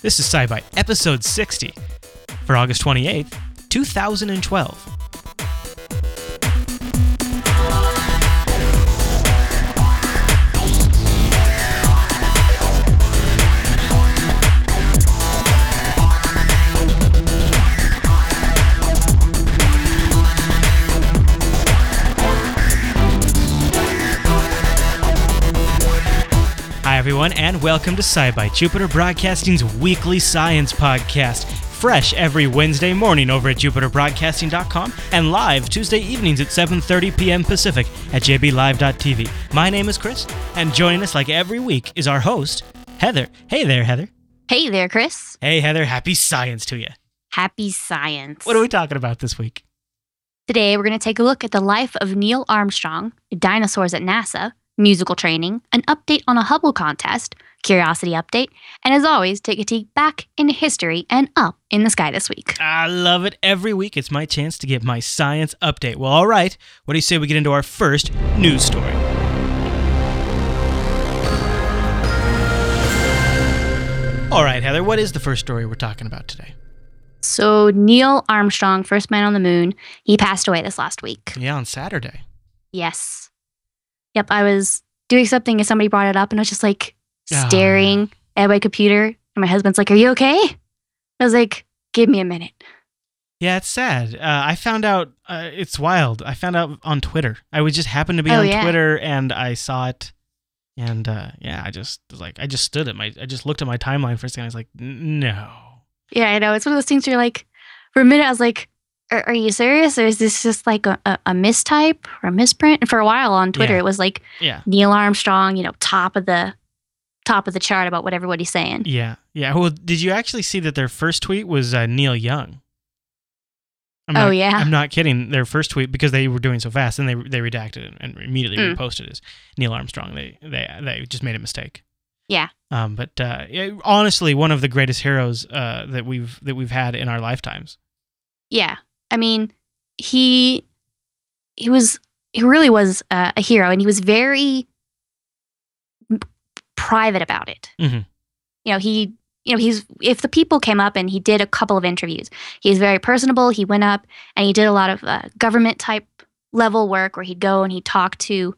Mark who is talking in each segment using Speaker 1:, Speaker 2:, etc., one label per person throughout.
Speaker 1: This is SciByte, episode 60 for August 28th, 2012. Everyone, and welcome to SciByte, Jupiter Broadcasting's weekly science podcast. Fresh every Wednesday morning over at jupiterbroadcasting.com and live Tuesday evenings at 7:30 p.m. Pacific at jblive.tv. My name is Chris, and joining us like every week is our host, Heather. Hey there, Heather.
Speaker 2: Hey there, Chris.
Speaker 1: Hey, Heather. Happy science to you.
Speaker 2: Happy science.
Speaker 1: What are we talking about this week?
Speaker 2: Today, we're going to take a look at the life of Neil Armstrong, dinosaurs at NASA, musical training, an update on a Hubble contest, curiosity update, and as always, take a peek back into history and up in the sky this week.
Speaker 1: I love it. Every week, it's my chance to get my science update. Well, all right. What do you say we get into our first news story? All right, Heather, what is the first story we're talking about today?
Speaker 2: So, Neil Armstrong, first man on the moon, he passed away this last week.
Speaker 1: Yeah, on Saturday.
Speaker 2: Yes. Yep, I was doing something and somebody brought it up, and I was just like staring at my computer. And my husband's like, Are you okay? I was like, Give me a minute.
Speaker 1: Yeah, it's sad. Uh, I found out, uh, it's wild. I found out on Twitter. I was just happened to be
Speaker 2: Oh,
Speaker 1: on
Speaker 2: yeah.
Speaker 1: Twitter and I saw it. And uh, yeah, I just was like, I just stood at my, I just looked at my timeline for a second. I was like, no.
Speaker 2: Yeah, I know. It's one of those things where you're like, for a minute, I was like, Are, are you serious? Or is this just like a, a, a mistype or a misprint? And for a while on Twitter,
Speaker 1: Yeah.
Speaker 2: it was like
Speaker 1: Yeah.
Speaker 2: Neil Armstrong, you know, top of the top of the chart about what everybody's saying.
Speaker 1: Yeah. Yeah. Well, did you actually see that their first tweet was uh, Neil Young? I'm
Speaker 2: Oh,
Speaker 1: not,
Speaker 2: yeah?
Speaker 1: I'm not kidding. Their first tweet because they were doing so fast, and they they redacted it and immediately
Speaker 2: Mm.
Speaker 1: reposted as Neil Armstrong. They they they just made a mistake.
Speaker 2: Yeah.
Speaker 1: Um. But uh, honestly, one of the greatest heroes uh that we've that we've had in our lifetimes.
Speaker 2: Yeah. I mean, he he was he really was uh, a hero, and he was very private about it.
Speaker 1: Mhm.
Speaker 2: You know, he you know he's if the people came up and he did a couple of interviews, he's very personable. He went up and he did a lot of uh, government type level work where he'd go and he'd talk to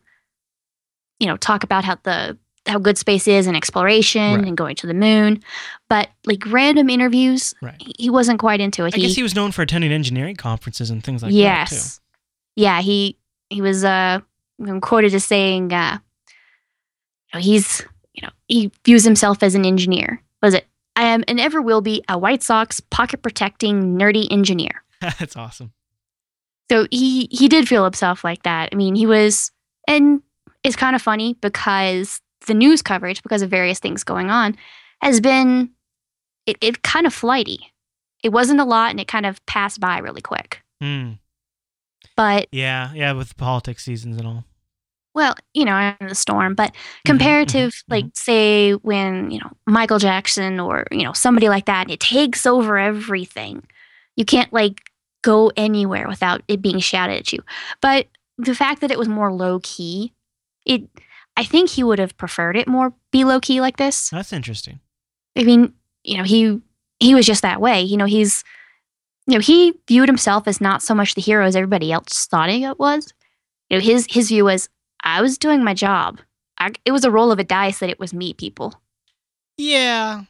Speaker 2: you know talk about how the how good space is and exploration
Speaker 1: Right.
Speaker 2: and going to the moon but like random interviews
Speaker 1: Right.
Speaker 2: he- he wasn't quite into it
Speaker 1: I guess he was known for attending engineering conferences and things like
Speaker 2: yes.
Speaker 1: that too.
Speaker 2: Yeah, he he was uh quoted as saying uh he's you know, he views himself as an engineer. Was it I am and ever will be a white socks pocket protecting nerdy engineer.
Speaker 1: That's awesome.
Speaker 2: So he he did feel himself like that. I mean, he was and it's kind of funny because the news coverage because of various things going on has been it, it kind of flighty. It wasn't a lot and it kind of passed by really quick.
Speaker 1: Hmm.
Speaker 2: But
Speaker 1: Yeah. Yeah. With politics seasons and all.
Speaker 2: well, you know, I'm in the storm, but
Speaker 1: Mhm,
Speaker 2: comparative,
Speaker 1: mhm,
Speaker 2: like say when, you know, Michael Jackson or, you know, somebody like that, and it takes over everything. You can't like go anywhere without it being shouted at you. But the fact that it was more low key, it I think he would have preferred it more be low key like this.
Speaker 1: That's interesting.
Speaker 2: I mean, you know, he he was just that way. You know, he's you know, he viewed himself as not so much the hero as everybody else thought he was. You know, his his view was I was doing my job. I, it was a roll of a dice that it was me, people.
Speaker 1: Yeah.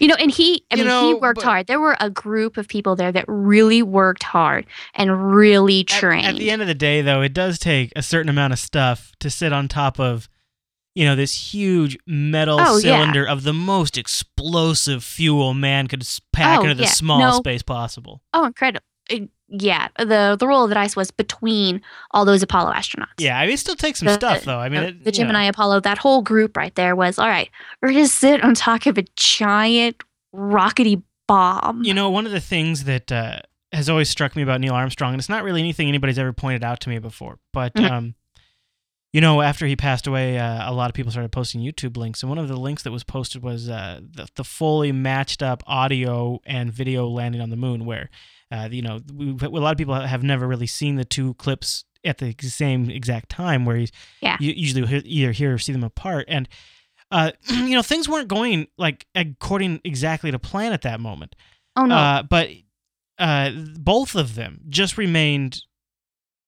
Speaker 2: You know, and he I
Speaker 1: You
Speaker 2: mean, he worked hard. There were a group of people there that really worked hard and really trained.
Speaker 1: At, the end of the day, though, it does take a certain amount of stuff to sit on top of, you know, this huge metal
Speaker 2: Oh, yeah.
Speaker 1: cylinder of the most explosive fuel man could pack
Speaker 2: Oh,
Speaker 1: into the
Speaker 2: yeah.
Speaker 1: smallest
Speaker 2: No.
Speaker 1: space possible.
Speaker 2: oh, incredible. Yeah, the the roll of the dice was between all those Apollo astronauts.
Speaker 1: Yeah, I mean, it still takes some
Speaker 2: The-
Speaker 1: stuff, though. I mean,
Speaker 2: the,
Speaker 1: it,
Speaker 2: the
Speaker 1: you know.
Speaker 2: Gemini Apollo, that whole group right there was all right. We're gonna sit on top of a giant rockety bomb.
Speaker 1: You know, one of the things that uh, has always struck me about Neil Armstrong, and it's not really anything anybody's ever pointed out to me before, but
Speaker 2: Mhm.
Speaker 1: um, you know, after he passed away, uh, a lot of people started posting YouTube links, and one of the links that was posted was uh, the, the fully matched up audio and video landing on the moon, where uh, you know we, a lot of people have never really seen the two clips at the same exact time, where he's
Speaker 2: Yeah.
Speaker 1: you usually either hear or see them apart, and uh, you know, things weren't going like according exactly to plan at that moment.
Speaker 2: Oh no.
Speaker 1: Uh, but uh, both of them just remained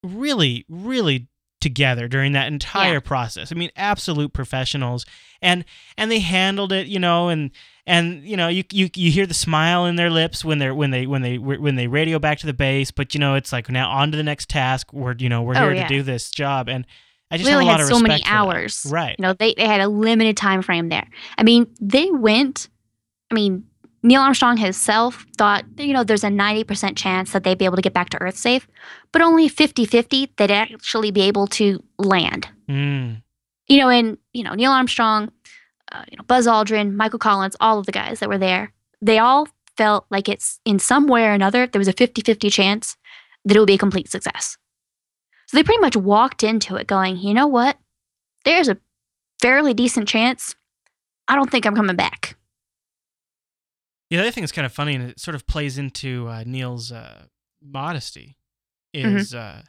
Speaker 1: really, really together during that entire
Speaker 2: Yeah.
Speaker 1: process. I mean, absolute professionals, and and they handled it, you know, and and you know, you you you hear the smile in their lips when they're when they when they when they radio back to the base, but you know, it's like now on to the next task. We're you know we're
Speaker 2: Oh,
Speaker 1: here
Speaker 2: yeah.
Speaker 1: to do this job, and I just
Speaker 2: we
Speaker 1: have
Speaker 2: only
Speaker 1: a lot
Speaker 2: had
Speaker 1: of
Speaker 2: so many
Speaker 1: that.
Speaker 2: hours.
Speaker 1: right?
Speaker 2: You know, they, they had a limited time frame there. I mean, they went, I mean, Neil Armstrong himself thought, you know, there's a 90% chance that they'd be able to get back to Earth safe, but only 50 50 they'd actually be able to land.
Speaker 1: Mm.
Speaker 2: You know, and, you know, Neil Armstrong, uh, you know, Buzz Aldrin, Michael Collins, all of the guys that were there, they all felt like it's in some way or another, there was a 50 50 chance that it would be a complete success. So they pretty much walked into it going, you know what? There's a fairly decent chance. I don't think I'm coming back.
Speaker 1: The other thing that's kind of funny, and it sort of plays into uh, Neil's uh, modesty,
Speaker 2: Mm-hmm.
Speaker 1: is uh,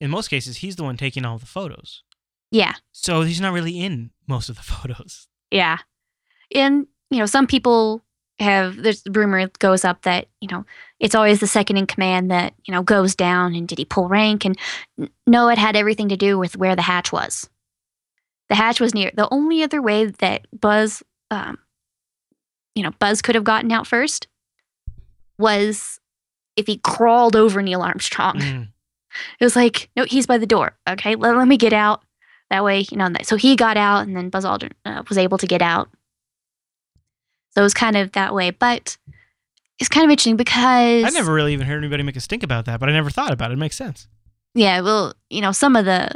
Speaker 1: in most cases he's the one taking all the photos,
Speaker 2: Yeah.
Speaker 1: so he's not really in most of the photos.
Speaker 2: Yeah. And, you know, some people have, there's the rumor goes up that, you know, it's always the second in command that, you know, goes down and did he pull rank? And no, it had everything to do with where the hatch was. The hatch was near, the only other way that Buzz, um, you know, Buzz could have gotten out first was if he crawled over Neil Armstrong.
Speaker 1: Mm.
Speaker 2: It was like, no, he's by the door. Okay, let, let me get out. That way, you know. So he got out, and then Buzz Aldrin uh, was able to get out. So it was kind of that way, but it's kind of interesting because
Speaker 1: I never really even heard anybody make a stink about that, but I never thought about it. It makes sense.
Speaker 2: yeah, well, you know, some of the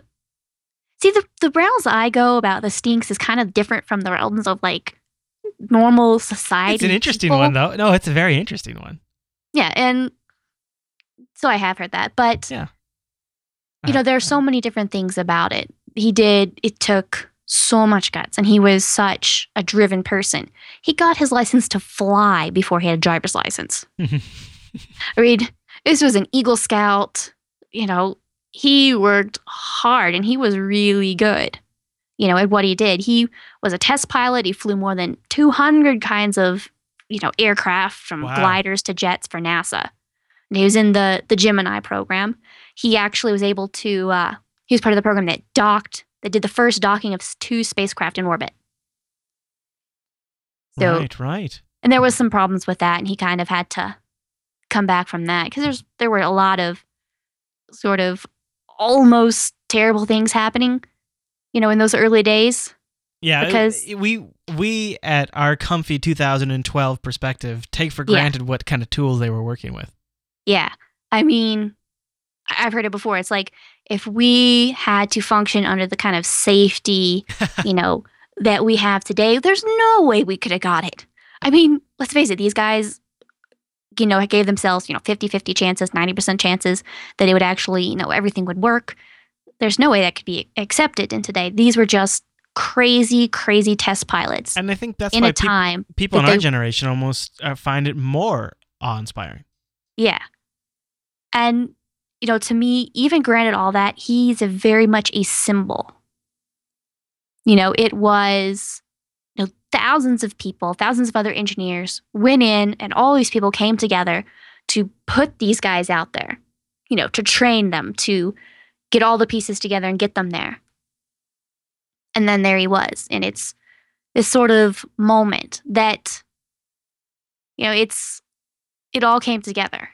Speaker 2: see the the realms I go about the stinks is kind of different from the realms of like normal society.
Speaker 1: It's an interesting
Speaker 2: people.
Speaker 1: one, though. No, it's a very interesting one.
Speaker 2: Yeah, and so I have heard that, but
Speaker 1: Yeah.
Speaker 2: you know, uh-huh. there are so many different things about it. He did, it took so much guts, and he was such a driven person. He got his license to fly before he had a driver's license. I mean, this was an Eagle Scout. You know, he worked hard and he was really good, you know, at what he did. He was a test pilot. He flew more than 200 kinds of, you know, aircraft from
Speaker 1: Wow.
Speaker 2: gliders to jets for NASA. And he was in the, the Gemini program. He actually was able to, uh, he was part of the program that docked, that did the first docking of two spacecraft in orbit. So,
Speaker 1: right, right.
Speaker 2: and there was some problems with that and he kind of had to come back from that because there's there were a lot of sort of almost terrible things happening you know in those early days?
Speaker 1: Yeah,
Speaker 2: Because-
Speaker 1: we we at our comfy 2012 perspective take for
Speaker 2: Yeah.
Speaker 1: granted what kind of tools they were working with.
Speaker 2: yeah. I mean i've heard it before. It's like if we had to function under the kind of safety you know that we have today there's no way we could have got it. I mean let's face it these guys you know gave themselves you know 50 50 chances 90% chances that it would actually you know everything would work there's no way that could be accepted in today these were just crazy crazy test pilots
Speaker 1: And I think that's
Speaker 2: in
Speaker 1: why
Speaker 2: a
Speaker 1: peop-
Speaker 2: time
Speaker 1: people in
Speaker 2: that
Speaker 1: our
Speaker 2: they-
Speaker 1: generation almost uh, find it more awe-inspiring.
Speaker 2: Yeah. And, you know, to me, even granted all that, he's a very much a symbol. You know, it was, you know, thousands of people, thousands of other engineers went in, and all these people came together to put these guys out there, you know, to train them, to get all the pieces together and get them there. And then there he was. And it's this sort of moment that, you know, it's, it all came together.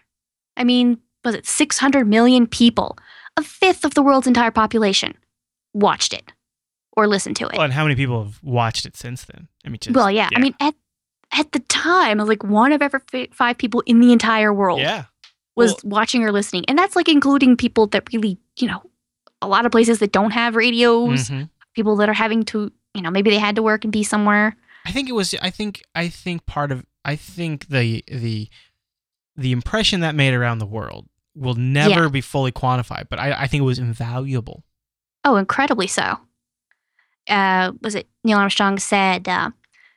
Speaker 2: I mean, was it 600 million people, a fifth of the world's entire population, watched it or listened to it?
Speaker 1: Well, and how many people have watched it since then? I mean, just,
Speaker 2: well, yeah. I mean, at at the time, was like one of every five people in the entire world
Speaker 1: yeah,
Speaker 2: was
Speaker 1: Well-
Speaker 2: watching or listening, and that's like including people that really, you know, a lot of places that don't have radios,
Speaker 1: Mhm.
Speaker 2: people that are having to, you know, maybe they had to work and be somewhere.
Speaker 1: I think it was. I think. I think part of. I think the the the impression that made around the world will never be fully quantified, but I, I think it was invaluable.
Speaker 2: Oh, incredibly so. Uh, was it Neil Armstrong said uh,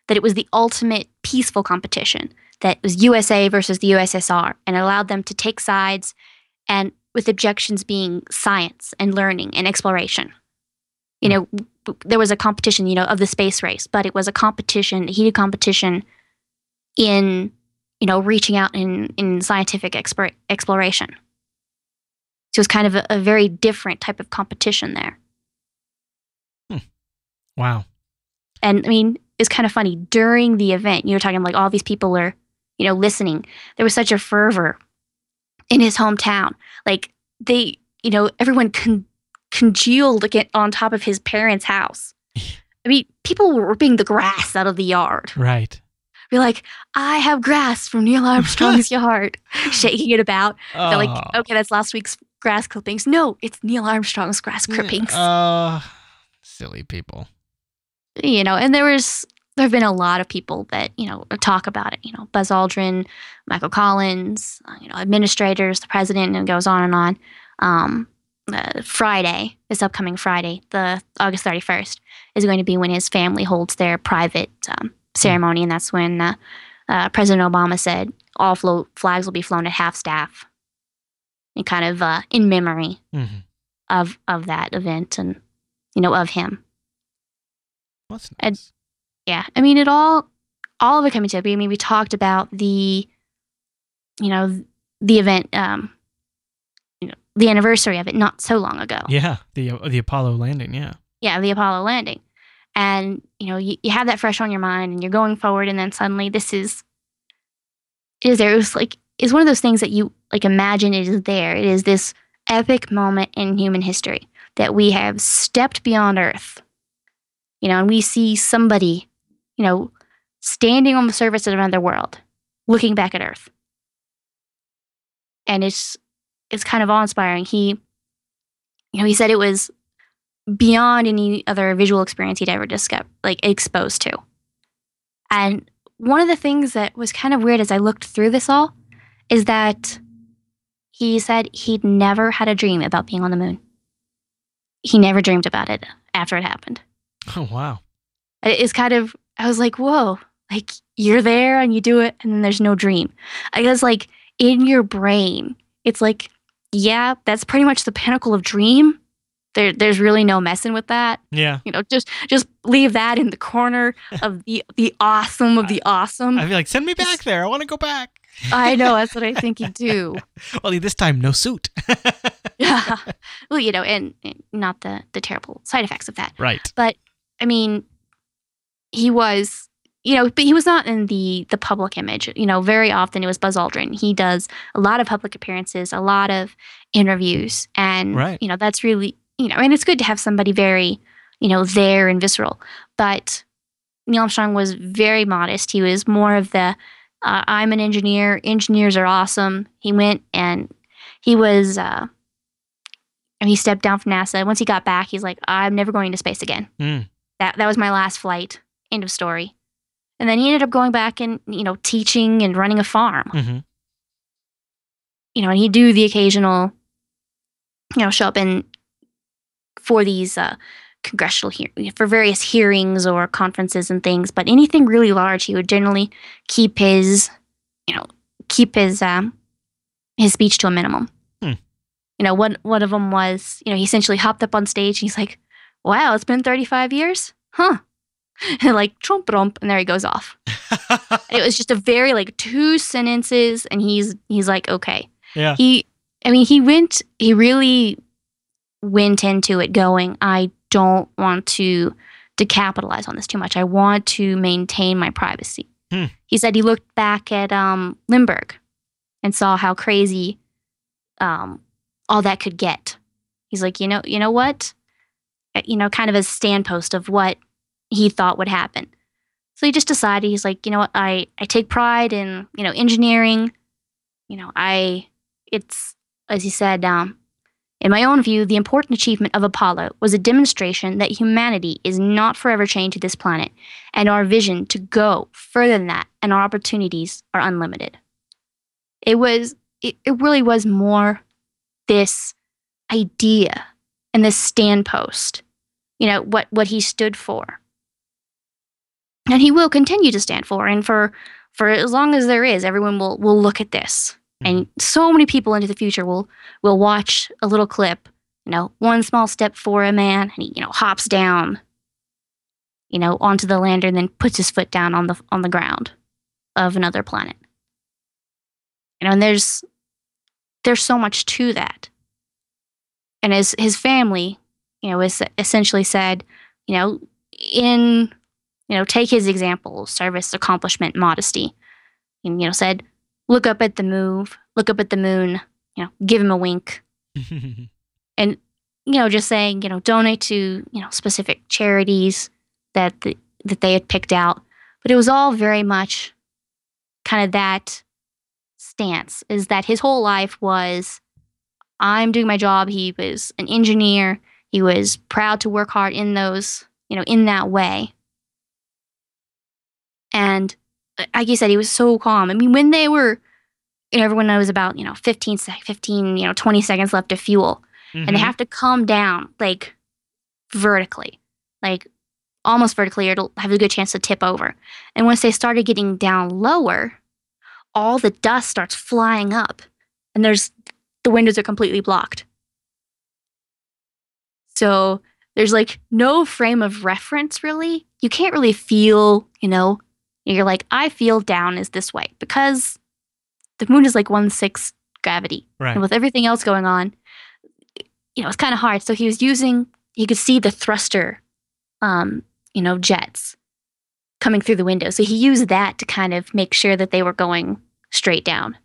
Speaker 2: that it was the ultimate peaceful competition that was USA versus the USSR and allowed them to take sides and with objections being science and learning and exploration. You know, there was a competition, you know, of the space race, but it was a competition, a heated competition in, you know, reaching out in, in scientific explor- exploration. So it was kind of a, a very different type of competition there. Hmm.
Speaker 1: Wow.
Speaker 2: And I mean, it's kind of funny during the event, you were talking like all these people are, you know, listening. There was such a fervor in his hometown. Like they, you know, everyone con- congealed on top of his parents' house. I mean, people were ripping the grass out of the yard.
Speaker 1: Right.
Speaker 2: Be like, I have grass from Neil Armstrong's yard, shaking it about. They're like,
Speaker 1: Oh.
Speaker 2: okay, that's last week's grass clippings. No, it's Neil Armstrong's grass clippings.
Speaker 1: Uh, silly people.
Speaker 2: you know, and there was there have been a lot of people that you know talk about it. You know, Buzz Aldrin, Michael Collins, uh, you know, administrators, the president, and it goes on and on. Um, uh, Friday, this upcoming Friday, the August thirty first, is going to be when his family holds their private um, ceremony, and that's when uh, uh, President Obama said all flo- flags will be flown at half staff, and kind of uh, in memory
Speaker 1: hmm
Speaker 2: of of that event and you know of him.
Speaker 1: That's
Speaker 2: And-
Speaker 1: nice.
Speaker 2: Yeah i mean it all all of it coming to i mean we talked about the you know the event um you know the anniversary of it not so long ago.
Speaker 1: Yeah, the the Apollo landing. Yeah.
Speaker 2: yeah the apollo landing. And you know you, you have that fresh on your mind and you're going forward and then suddenly this is is there. It was like is one of those things that you like imagine it is there. It is this epic moment in human history that we have stepped beyond earth. You know and we see somebody you know standing on the surface of another world looking back at earth and it's it's kind of awe-inspiring he you know he said it was beyond any other visual experience he'd ever discovered, like exposed to. And one of the things that was kind of weird as I looked through this all is that he said he'd never had a dream about being on the moon. He never dreamed about it after it happened.
Speaker 1: Oh wow.
Speaker 2: It's kind of, I was like, whoa, like you're there and you do it and then there's no dream. I guess like in your brain, it's like, yeah, that's pretty much the pinnacle of dream. There, there's really no messing with that
Speaker 1: Yeah.
Speaker 2: you know just just leave that in the corner of the the awesome of the awesome
Speaker 1: I'd be like, send me back there. I want to go back.
Speaker 2: i know that's what i think you do
Speaker 1: Only this time, no suit.
Speaker 2: yeah well you know and, and not the the terrible side effects of that
Speaker 1: right.
Speaker 2: But I mean he was you know but he was not in the the public image. You know very often it was buzz aldrin. He does a lot of public appearances a lot of interviews and
Speaker 1: Right.
Speaker 2: you know that's really you know and it's good to have somebody very you know there and visceral. But neil armstrong was very modest. He was more of the uh, i'm an engineer engineers are awesome. He went and he was uh and he stepped down from nasa. Once he got back he's like i'm never going to space again.
Speaker 1: Mm.
Speaker 2: that that was my last flight end of story. And then he ended up going back and you know teaching and running a farm.
Speaker 1: Hmm
Speaker 2: you know and he'd do the occasional you know show up in for these uh congressional hear- for various hearings or conferences and things but anything really large he would generally keep his you know keep his um his speech to a minimum.
Speaker 1: Hmm.
Speaker 2: you know one one of them was you know he essentially hopped up on stage and he's like wow it's been 35 years? Huh like trump trump and there he goes off. It was just a very like two sentences and he's he's like okay.
Speaker 1: Yeah.
Speaker 2: he i mean he went he really went into it going i don't want to to capitalize on this too much. I want to maintain my privacy.
Speaker 1: Hmm.
Speaker 2: he said he looked back at um Lindbergh and saw how crazy um all that could get. He's like you know you know what? Uh, you know kind of a standpost of what he thought would happen. So he just decided he's like you know what? I i take pride in you know engineering. You know i it's as he said um, in my own view the important achievement of apollo was a demonstration that humanity is not forever chained to this planet and our vision to go further than that and our opportunities are unlimited. It was it, it really was more this idea and this standpost you know what what he stood for and he will continue to stand for and for for as long as there is everyone will will look at this hmm. and so many people into the future will will watch a little clip you know, one small step for a man, and he, you know, hops down, you know, onto the lander and then puts his foot down on the on the ground of another planet. You know, and there's there's so much to that. And as his family, you know, is essentially said, you know, in you know, take his example, service, accomplishment, modesty. And, you know, said, look up at the move, look up at the moon, you know, give him a wink. and, you know, just saying, you know, donate to, you know, specific charities that the, that they had picked out. But it was all very much kind of that stance is that his whole life was I'm doing my job. He was an engineer. He was proud to work hard in those, you know, in that way. And uh, like you said, he was so calm. I mean, when they were, you know, everyone knows about, you know, 15, 15 you know, 20 seconds left of fuel. Mm-hmm. And they mm-hmm. have to come down like vertically, like almost vertically, or it'll have a good chance to tip over. And once they started getting down lower, all the dust starts flying up and there's the windows are completely blocked. So there's like no frame of reference really. You can't really feel, you know, you're like, I feel down is this way because the moon is like one sixth gravity.
Speaker 1: Right.
Speaker 2: And with everything else going on, you know, it's kind of hard. So he was using, he could see the thruster, um, you know, jets coming through the window. So he used that to kind of make sure that they were going straight down.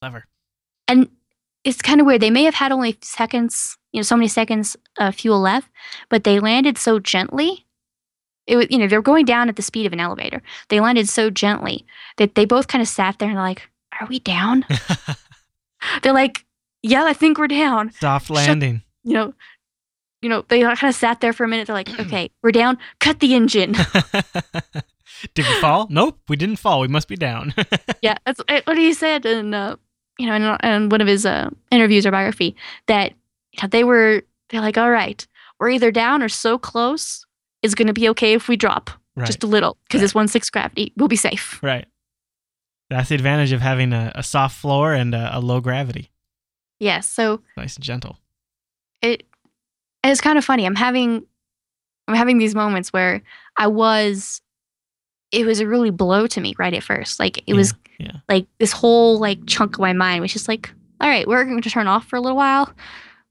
Speaker 1: Clever.
Speaker 2: And it's kind of weird. They may have had only seconds, you know, so many seconds of fuel left, but they landed so gently it was, you know, they're going down at the speed of an elevator. They landed so gently that they both kind of sat there and like, "Are we down?" they're like, "Yeah, I think we're down."
Speaker 1: Soft landing.
Speaker 2: Shut, you know, you know, they kind of sat there for a minute. They're like, "Okay, we're down. Cut the engine."
Speaker 1: Did we fall? Nope, we didn't fall. We must be down.
Speaker 2: yeah, that's what he said, and uh, you know, in, in one of his uh, interviews or biography, that you know, they were they're like, "All right, we're either down or so close is going to be okay if we drop right. just a little because right. it's one six gravity. We'll be safe.
Speaker 1: Right. That's the advantage of having a, a soft floor and a, a low gravity.
Speaker 2: Yes. Yeah, so
Speaker 1: nice and gentle.
Speaker 2: It it's kind of funny. I'm having I'm having these moments where I was it was a really blow to me right at first. Like it
Speaker 1: yeah,
Speaker 2: was
Speaker 1: yeah.
Speaker 2: like this whole like chunk of my mind was just like, all right, we're going to turn off for a little while.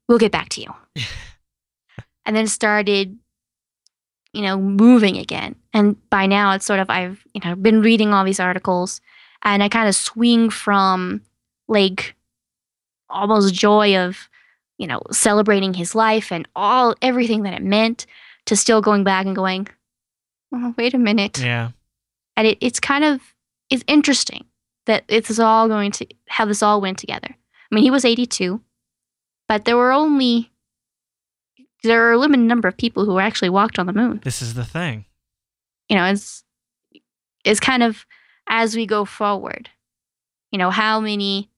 Speaker 2: We'll get back to you. and then started you know, moving again. And by now it's sort of I've, you know, been reading all these articles and I kind of swing from like almost joy of, you know, celebrating his life and all everything that it meant to still going back and going, oh, wait a minute.
Speaker 1: Yeah.
Speaker 2: And it, it's kind of it's interesting that it's all going to how this all went together. I mean, he was 82, but there were only there are a limited number of people who actually walked on the moon.
Speaker 1: This is the thing.
Speaker 2: You know, it's it's kind of as we go forward. You know, how many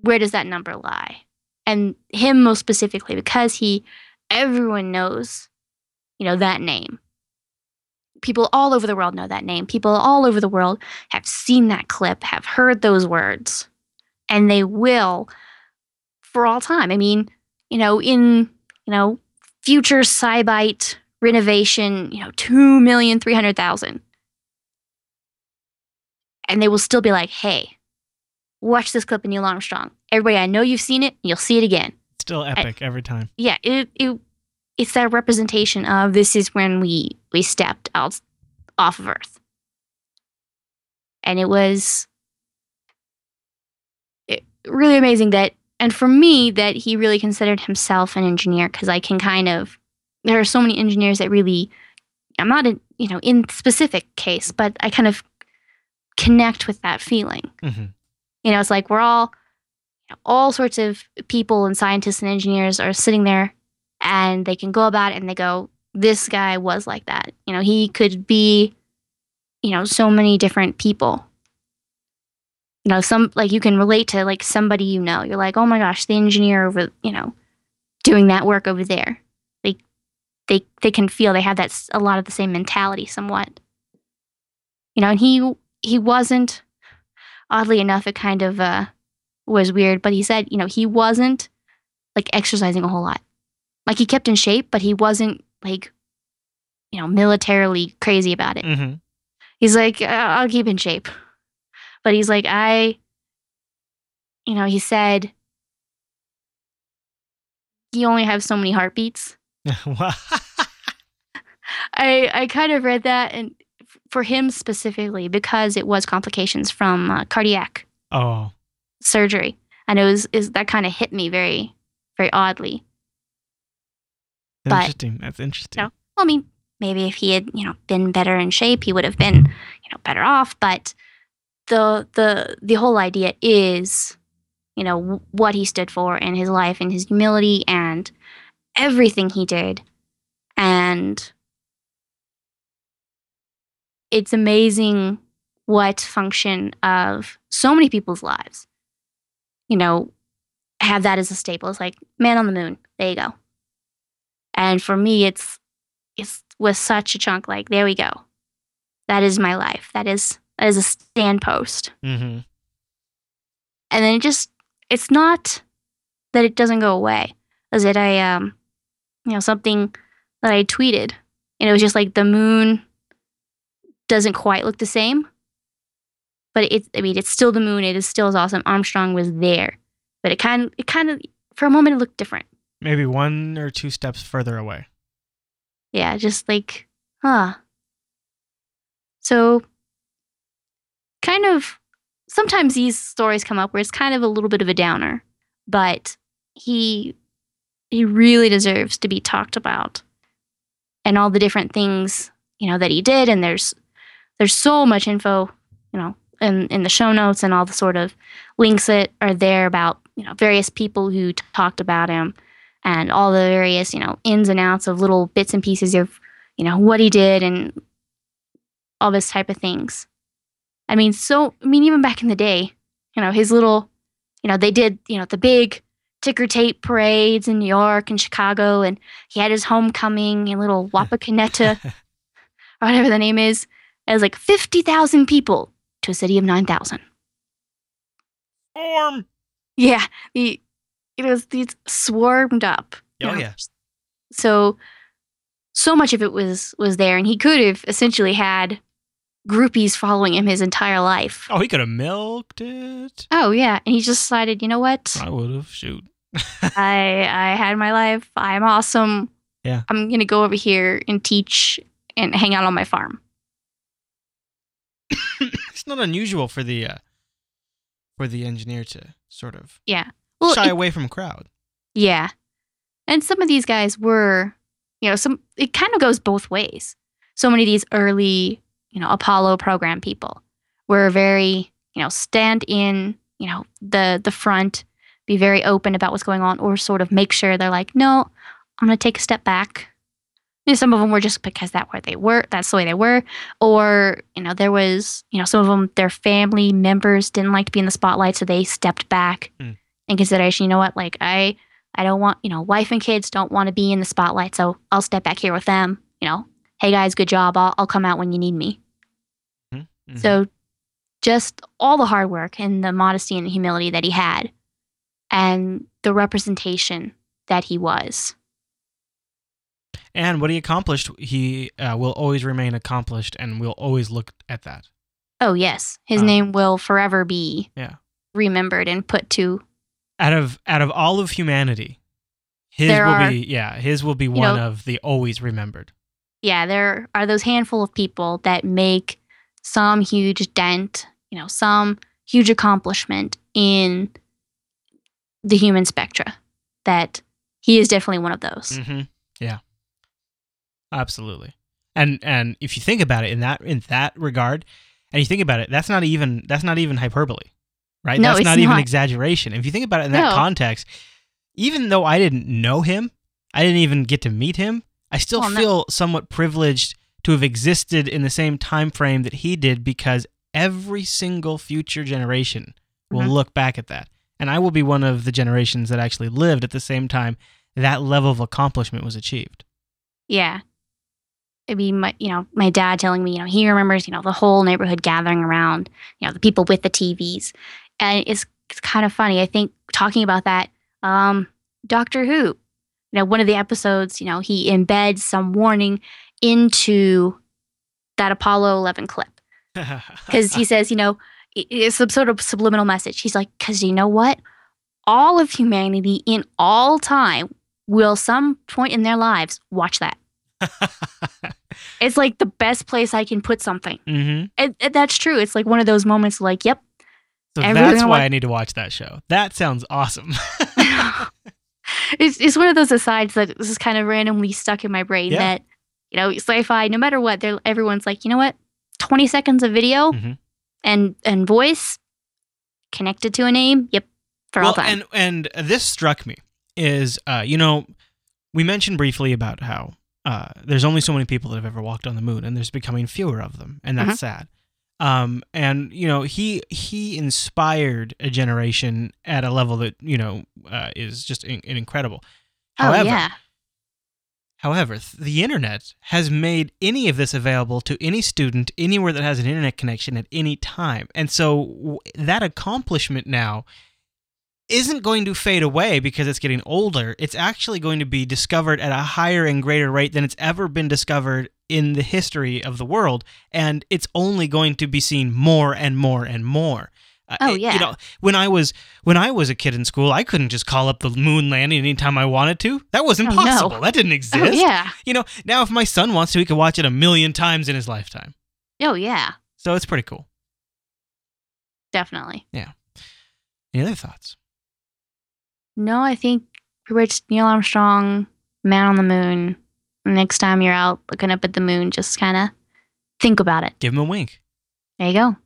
Speaker 2: where does that number lie? And him most specifically because he everyone knows, you know, that name. People all over the world know that name. People all over the world have seen that clip, have heard those words, and they will for all time. I mean, you know, in you know, future SciByte renovation, you know, 2,300,000. And they will still be like, hey, watch this clip of Neil Armstrong. Everybody, I know you've seen it, you'll see it again.
Speaker 1: Still epic every time.
Speaker 2: Yeah, it, it it's that representation of this is when we we stepped out off of Earth. And it was it, really amazing that and for me that he really considered himself an engineer because I can kind of there are so many engineers that really I'm not a you know in specific case, but I kind of connect with that feeling. Mm-hmm. You know, it's like we're all all sorts of people and scientists and engineers are sitting there and they can go about it and they go, this guy was like that. You know, he could be, you know, so many different people you know, some like you can relate to like somebody you know. You're like, oh my gosh, the engineer over, you know, doing that work over there. Like they they can feel they have that a lot of the same mentality somewhat. You know, and he he wasn't oddly enough it kind of uh was weird, but he said, you know, he wasn't like exercising a whole lot. Like he kept in shape, but he wasn't like, you know, militarily crazy about it.
Speaker 1: hmm
Speaker 2: He's like, "Uh, I'll keep in shape. But he's like, I, you know, he said, you only have so many heartbeats. I, I kind of read that and for him specifically because it was complications from uh, cardiac
Speaker 1: oh,
Speaker 2: surgery. And it was, is that kind of hit me very, very oddly. But-
Speaker 1: interesting. That's interesting.
Speaker 2: No. Well, I mean, maybe if he had, you know, been better in shape, he would have been, you know, better off. But the the the whole idea is, you know, what he stood for in his life and his humility and everything he did, and it's amazing what function of so many people's lives, you know, have that as a staple. It's like man on the moon. There you go. And for me, it's it's with such a chunk. Like there we go. That is my life. That is is a stand post.
Speaker 1: hmm
Speaker 2: And then it just it's not that it doesn't go away. Is it I um you know something that I tweeted and it was just like the moon doesn't quite look the same. But it's I mean it's still the moon. It is still as awesome. Armstrong was there, but it kind it kind of for a moment it looked different.
Speaker 1: Maybe one or two steps further away.
Speaker 2: Yeah, just like, huh. So, kind of, sometimes these stories come up where it's kind of a little bit of a downer, but he he really deserves to be talked about, and all the different things you know that he did. And there's there's so much info, you know, in in the show notes and all the sort of links that are there about you know various people who t- talked about him and all the various you know ins and outs of little bits and pieces of you know what he did and all this type of things i mean so i mean even back in the day you know his little you know they did you know the big ticker tape parades in new york and chicago and he had his homecoming and little wapakoneta or whatever the name is. It was like 50000 people to a city of 9000
Speaker 1: Storm.
Speaker 2: yeah. The it was these swarmed up
Speaker 1: Oh
Speaker 2: know,
Speaker 1: yeah.
Speaker 2: so so much of it was was there and he could have essentially had groupies following him his entire life
Speaker 1: Oh, he could have milked it.
Speaker 2: oh yeah and he just decided you know what
Speaker 1: I would have. Shoot.
Speaker 2: i i had my life i'm awesome
Speaker 1: Yeah.
Speaker 2: i'm gonna go over here and teach and hang out on my farm
Speaker 1: it's not unusual for the uh, for the engineer to sort of
Speaker 2: yeah well
Speaker 1: shy
Speaker 2: it-
Speaker 1: away from crowd.
Speaker 2: yeah and some of these guys were you know some it kind of goes both ways so many of these early you know apollo program people. Were very you know stand in you know the the front be very open about what's going on or sort of make sure they're like no i'm going to take a step back. You know, some of them were just because that where they were that's the way they were. Or you know there was you know some of them their family members didn't like to be in the spotlight so they stepped back
Speaker 1: Hmm.
Speaker 2: in consideration you know what? Like i i don't want you know wife and kids don't want to be in the spotlight so i'll step back here with them you know hey guys good job i'll, I'll come out when you need me
Speaker 1: Mhm.
Speaker 2: so just all the hard work and the modesty and humility that he had and the representation that he was.
Speaker 1: and what he accomplished, he uh, will always remain accomplished, and we'll always look at that.
Speaker 2: Oh yes, his
Speaker 1: Uh,
Speaker 2: name will forever be
Speaker 1: Yeah.
Speaker 2: remembered and put to
Speaker 1: Out of out of all of humanity, his
Speaker 2: There
Speaker 1: will
Speaker 2: are-
Speaker 1: be yeah, his will be one
Speaker 2: know-
Speaker 1: of the always remembered.
Speaker 2: Yeah, there are those handful of people that make some huge dent, you know, some huge accomplishment in the human spectra. That he is definitely one of those.
Speaker 1: hmm Yeah, absolutely. And and if you think about it in that in that regard, and you think about it, that's not even that's not even hyperbole, right?
Speaker 2: No,
Speaker 1: that's
Speaker 2: it's
Speaker 1: not, even exaggeration. If you think about it in that
Speaker 2: No.
Speaker 1: context, even though I didn't know him, I didn't even get to meet him. I still
Speaker 2: Well, no.
Speaker 1: feel somewhat privileged to have existed in the same time frame that he did because every single future generation will
Speaker 2: Mhm.
Speaker 1: look back at that. And I will be one of the generations that actually lived at the same time that level of accomplishment was achieved.
Speaker 2: Yeah. I mean, my, you know, my dad telling me, you know, he remembers, you know, the whole neighborhood gathering around, you know, the people with the TVs. And it's, it's kind of funny. I think talking about that, um, Doctor Who. You know, one of the episodes, you know, he embeds some warning into that Apollo 11 clip because he says, you know, it's some sort of subliminal message. He's like, because you know what? All of humanity in all time will some point in their lives watch that. It's like the best place I can put something.
Speaker 1: hmm
Speaker 2: And, and that's true. It's like one of those moments like, yep.
Speaker 1: So that's why
Speaker 2: wa-
Speaker 1: I need to watch that show. That sounds awesome.
Speaker 2: it's, it's one of those asides that this is kind of randomly stuck in my brain
Speaker 1: Yeah.
Speaker 2: that, you know, sci-fi, no matter what, they're, everyone's like, you know what? 20 seconds of video
Speaker 1: Mhm.
Speaker 2: and and voice connected to a name. Yep. For all time.
Speaker 1: and and this struck me is uh, you know we mentioned briefly about how uh, there's only so many people that have ever walked on the moon, and there's becoming fewer of them, and that's
Speaker 2: Mm-hmm.
Speaker 1: sad. Um, and you know he he inspired a generation at a level that you know uh, is just in, incredible. However,
Speaker 2: oh, yeah.
Speaker 1: However, th- the internet has made any of this available to any student anywhere that has an internet connection at any time. And so w- that accomplishment now isn't going to fade away because it's getting older. It's actually going to be discovered at a higher and greater rate than it's ever been discovered in the history of the world. And it's only going to be seen more and more and more. Uh,
Speaker 2: Oh,
Speaker 1: it-
Speaker 2: yeah.
Speaker 1: You know, when I was when I was a kid in school, I couldn't just call up the moon landing anytime I wanted to. That was
Speaker 2: Oh, no.
Speaker 1: impossible. That didn't exist.
Speaker 2: Oh, yeah.
Speaker 1: You know, now if my son wants to, he can watch it a million times in his lifetime.
Speaker 2: Oh, yeah.
Speaker 1: So it's pretty cool.
Speaker 2: Definitely. Yeah.
Speaker 1: Any other thoughts?
Speaker 2: No, I think much Neil Armstrong, Man on the Moon. Next time you're out looking up at the moon, just kind of think about it.
Speaker 1: Give him a wink.
Speaker 2: There you go.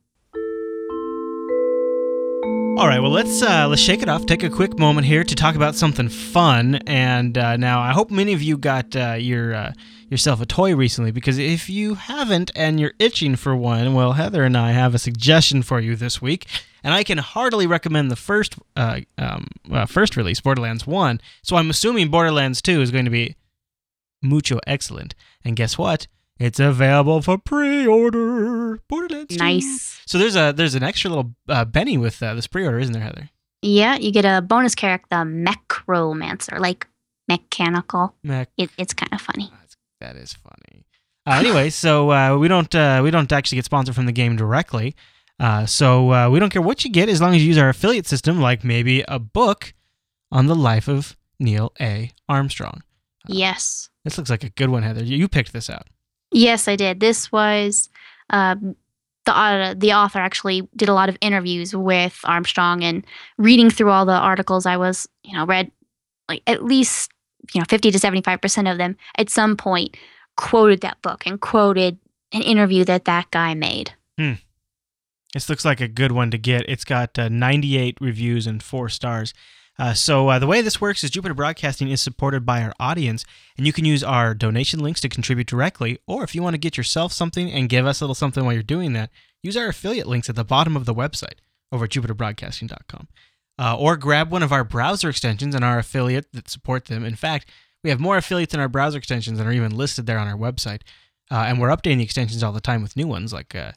Speaker 1: All right, well let's uh, let's shake it off. Take a quick moment here to talk about something fun. And uh, now I hope many of you got uh, your uh, yourself a toy recently because if you haven't and you're itching for one, well Heather and I have a suggestion for you this week, and I can heartily recommend the first uh, um, uh, first release, Borderlands One. So I'm assuming Borderlands Two is going to be mucho excellent. And guess what? It's available for pre-order. Borderlands 2.
Speaker 2: Nice.
Speaker 1: So there's a there's an extra little uh, Benny with uh, this pre-order, isn't there, Heather?
Speaker 2: Yeah, you get a bonus character, the Mechromancer, like mechanical.
Speaker 1: Mac,
Speaker 2: It, it's kind of funny.
Speaker 1: That is funny. Uh, anyway, so uh, we don't uh, we don't actually get sponsored from the game directly. Uh, so uh, we don't care what you get as long as you use our affiliate system, like maybe a book on the life of Neil A. Armstrong.
Speaker 2: Yes.
Speaker 1: This looks like a good one, Heather. You you picked this out.
Speaker 2: Yes, I did. This was um, the uh, the author actually did a lot of interviews with Armstrong and reading through all the articles. I was, you know, read like at least you know fifty to seventy five percent of them at some point quoted that book and quoted an interview that that guy made.
Speaker 1: This looks like a good one to get. It's got uh, 98 reviews and four stars. Uh, so uh, the way this works is Jupiter Broadcasting is supported by our audience, and you can use our donation links to contribute directly. Or if you want to get yourself something and give us a little something while you're doing that, use our affiliate links at the bottom of the website over at jupiterbroadcasting.com. Uh, or grab one of our browser extensions and our affiliate that support them. In fact, we have more affiliates in our browser extensions than are even listed there on our website. Uh, and we're updating the extensions all the time with new ones like uh,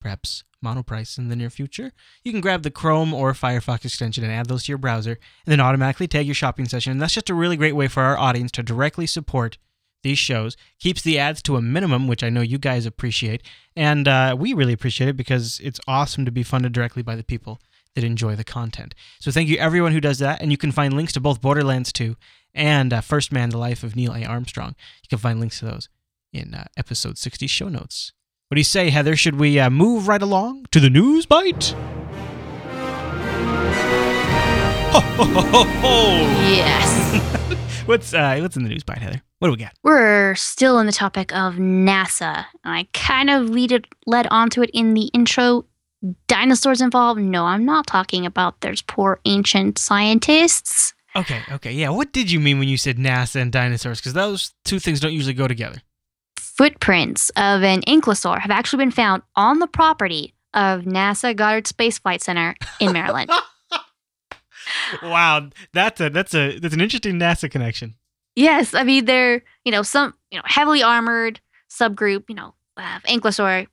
Speaker 1: perhaps monoprice in the near future. You can grab the Chrome or Firefox extension and add those to your browser, and then automatically tag your shopping session. And that's just a really great way for our audience to directly support these shows. Keeps the ads to a minimum, which I know you guys appreciate, and uh, we really appreciate it because it's awesome to be funded directly by the people that enjoy the content. So thank you everyone who does that, and you can find links to both Borderlands 2 and uh, First Man: The Life of Neil A. Armstrong. You can find links to those in uh, episode 60 show notes. What do you say, Heather? Should we uh, move right along to the news bite? Ho, ho, ho, ho, ho.
Speaker 2: Yes.
Speaker 1: What's uh, what's in the news bite, Heather? What do we got?
Speaker 2: We're still in the topic of NASA. And I kind of lead it, led onto it in the intro. Dinosaurs involved? No, I'm not talking about there's poor ancient scientists.
Speaker 1: Okay, okay, yeah. What did you mean when you said NASA and dinosaurs? Because those two things don't usually go together.
Speaker 2: Footprints of an ankylosaur have actually been found on the property of NASA Goddard Space Flight Center in Maryland.
Speaker 1: wow, that's a that's a that's an interesting NASA connection.
Speaker 2: yes, I mean they're you know some you know heavily armored subgroup you know of ankylosaur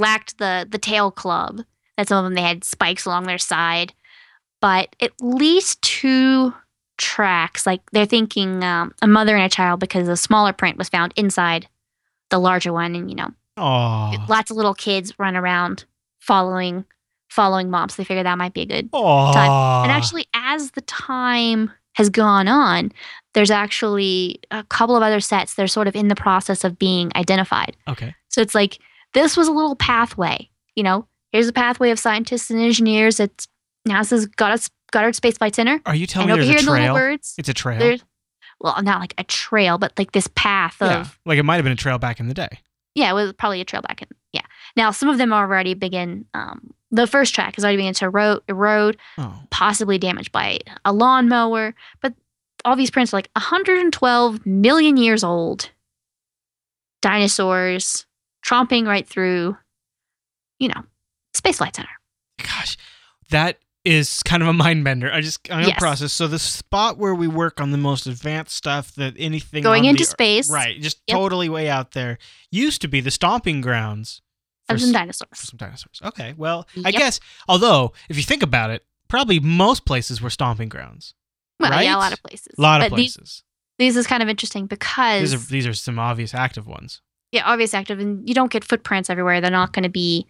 Speaker 2: lacked the the tail club. That some of them they had spikes along their side, but at least two tracks. Like they're thinking um, a mother and a child because the smaller print was found inside the larger one, and you know,
Speaker 1: Oh.
Speaker 2: lots of little kids run around following following moms. They figured that might be a good.
Speaker 1: time.
Speaker 2: And actually, as the time has gone on, there's actually a couple of other sets that are sort of in the process of being identified.
Speaker 1: Okay.
Speaker 2: So it's like this was a little pathway. You know, here's a pathway of scientists and engineers that NASA's got Goddard Space Flight Center.
Speaker 1: Are you telling
Speaker 2: and
Speaker 1: me
Speaker 2: over
Speaker 1: there's
Speaker 2: here
Speaker 1: a
Speaker 2: in the little
Speaker 1: trail?
Speaker 2: birds,
Speaker 1: It's a trail.
Speaker 2: well, not like a trail, but like this path of
Speaker 1: yeah. Like it might have been a trail back in the day.
Speaker 2: yeah, it was probably a trail back in. Yeah. Now some of them are already begin. Um, the first track is already beginning to erode, erode,
Speaker 1: Oh.
Speaker 2: possibly damaged by a lawnmower. But all these prints are like 112 million years old. Dinosaurs tromping right through, you know, Space Flight Center.
Speaker 1: Gosh, that is kind of a mind bender. I just I'm gonna
Speaker 2: Yes.
Speaker 1: process. So the spot where we work on the most advanced stuff that anything
Speaker 2: Going into
Speaker 1: the-
Speaker 2: space.
Speaker 1: right, just
Speaker 2: Yep.
Speaker 1: totally way out there, used to be the stomping grounds for,
Speaker 2: Of some dinosaurs.
Speaker 1: some dinosaurs. Okay, well, I guess although if you think about it, probably most places were stomping grounds.
Speaker 2: Well, yeah, a lot of places.
Speaker 1: A lot of
Speaker 2: but these-
Speaker 1: places.
Speaker 2: These, is kind of interesting because
Speaker 1: These are these are some obvious active ones.
Speaker 2: Yeah, obvious active, and you don't get footprints everywhere. They're not going to be,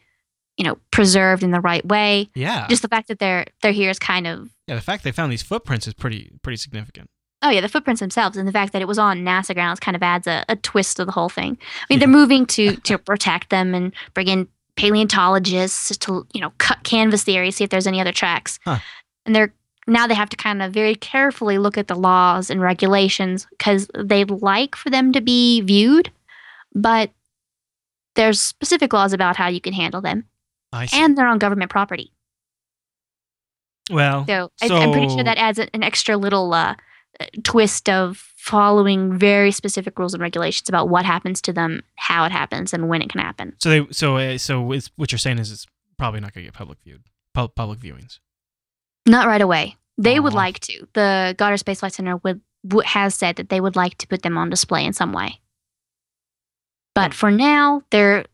Speaker 2: you know, preserved in the right way.
Speaker 1: Yeah.
Speaker 2: Just the fact that they're they're here is kind of
Speaker 1: yeah, the fact they found these footprints is pretty pretty significant.
Speaker 2: oh yeah, the footprints themselves, and the fact that it was on NASA grounds kind of adds a, a twist to the whole thing. I mean,
Speaker 1: Yeah.
Speaker 2: they're moving to to protect them and bring in paleontologists to you know cut canvas the area, see if there's any other tracks,
Speaker 1: Huh.
Speaker 2: and they're now they have to kind of very carefully look at the laws and regulations because they'd like for them to be viewed, but there's specific laws about how you can handle them, and they're on government property.
Speaker 1: well,
Speaker 2: So, I, I'm pretty sure that adds an extra little uh, uh, twist of following very specific rules and regulations about what happens to them, how it happens, and when it can happen.
Speaker 1: so they so uh, so it's, what you're saying is it's probably not going to get public viewed, pu- public viewings.
Speaker 2: Not right away. They would like to. The Goddard Space Flight Center would, would has said that they would like to put them on display in some way. But for now, they're.